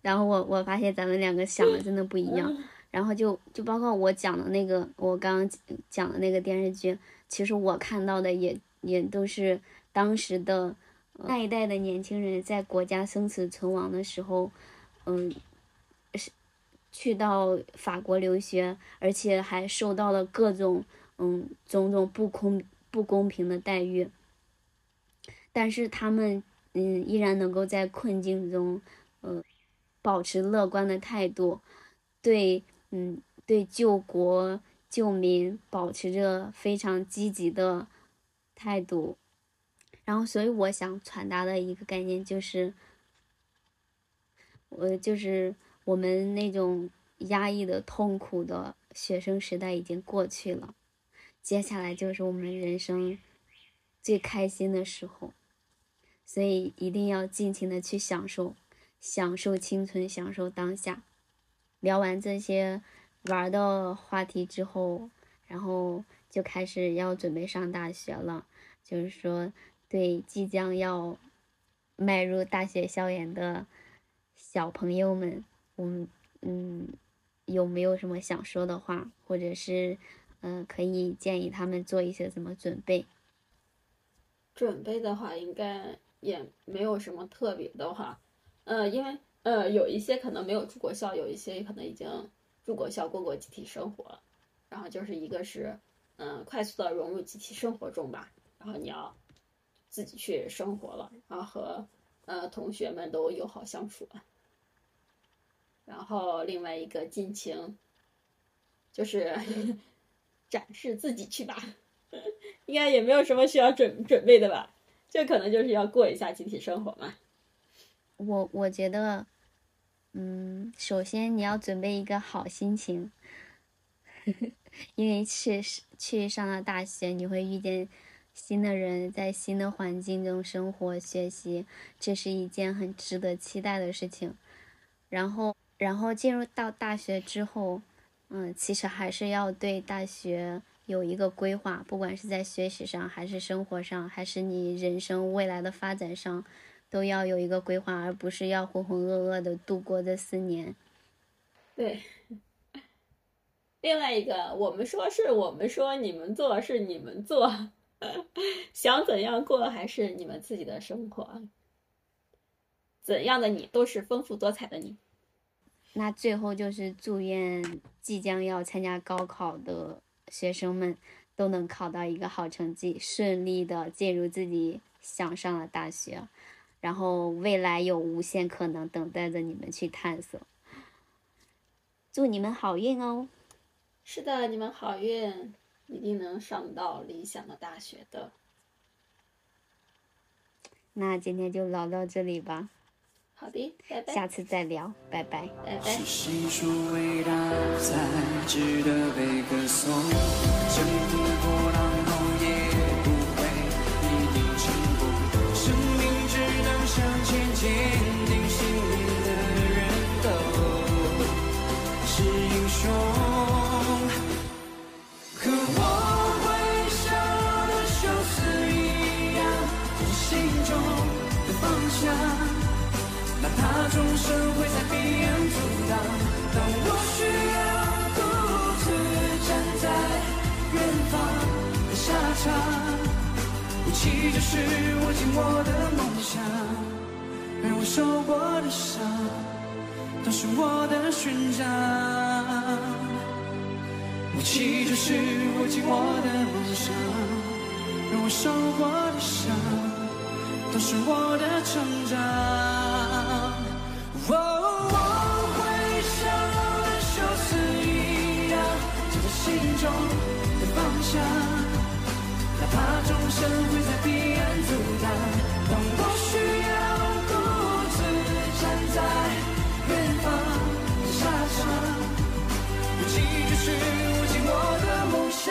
然后我我发现咱们两个想的真的不一样。然后就就包括我讲的那个，我刚刚讲的那个电视剧，其实我看到的也也都是当时的那一代的年轻人在国家生死存亡的时候，嗯，是去到法国留学，而且还受到了各种嗯种种不公。不公平的待遇，但是他们嗯依然能够在困境中，呃，保持乐观的态度，对嗯对救国救民保持着非常积极的态度，然后所以我想传达的一个概念就是，我就是我们那种压抑的痛苦的学生时代已经过去了。接下来就是我们人生最开心的时候，所以一定要尽情的去享受，享受青春，享受当下。聊完这些玩的话题之后，然后就开始要准备上大学了。就是说，对即将要迈入大学校园的小朋友们，我们嗯，有没有什么想说的话，或者是？嗯，可以建议他们做一些什么准备？准备的话，应该也没有什么特别的话，呃，因为呃，有一些可能没有住过校，有一些可能已经住过校，过过集体生活了，然后就是一个是，嗯，快速的融入集体生活中吧，然后你要自己去生活了，然后和呃同学们都友好相处，然后另外一个尽情，就是。展示自己去吧，应该也没有什么需要准准备的吧，这可能就是要过一下集体生活嘛。我我觉得，嗯，首先你要准备一个好心情，因为去去上了大学，你会遇见新的人，在新的环境中生活学习，这是一件很值得期待的事情。然后，然后进入到大学之后，嗯，其实还是要对大学有一个规划，不管是在学习上，还是生活上，还是你人生未来的发展上，都要有一个规划，而不是要浑浑噩噩的度过这四年。对。另外一个，我们说是我们说，你们做是你们做，想怎样过还是你们自己的生活。怎样的你都是丰富多彩的你。那最后就是祝愿即将要参加高考的学生们都能考到一个好成绩，顺利的进入自己想上的大学，然后未来有无限可能等待着你们去探索。祝你们好运哦！是的，你们好运，一定能上到理想的大学的。那今天就聊到这里吧。好的，拜拜。下次再聊，拜拜。拜拜。是谁说伟大才值得被歌颂？乘风破众生会在彼岸阻挡，当我需要独自站在远方的沙场，武器就是我紧握的梦想，而我受过的伤，都是我的勋章。武器就是我紧握的梦想，而我受过的伤，都是我的成长。哦，我挥手的修辞一样，记在心中的方向。哪怕众生会在彼岸阻挡，当我需要独自站在远方的沙场，武器就是我紧握的梦想，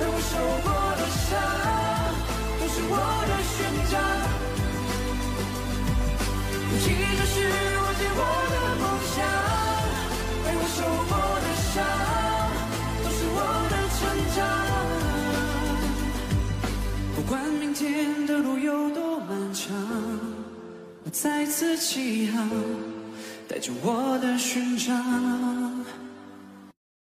而我受过的伤，武器就是我紧握的梦想，而我受过的伤，都是我的成长。不管明天的路有多漫长，我再次起航，带着我的勋章。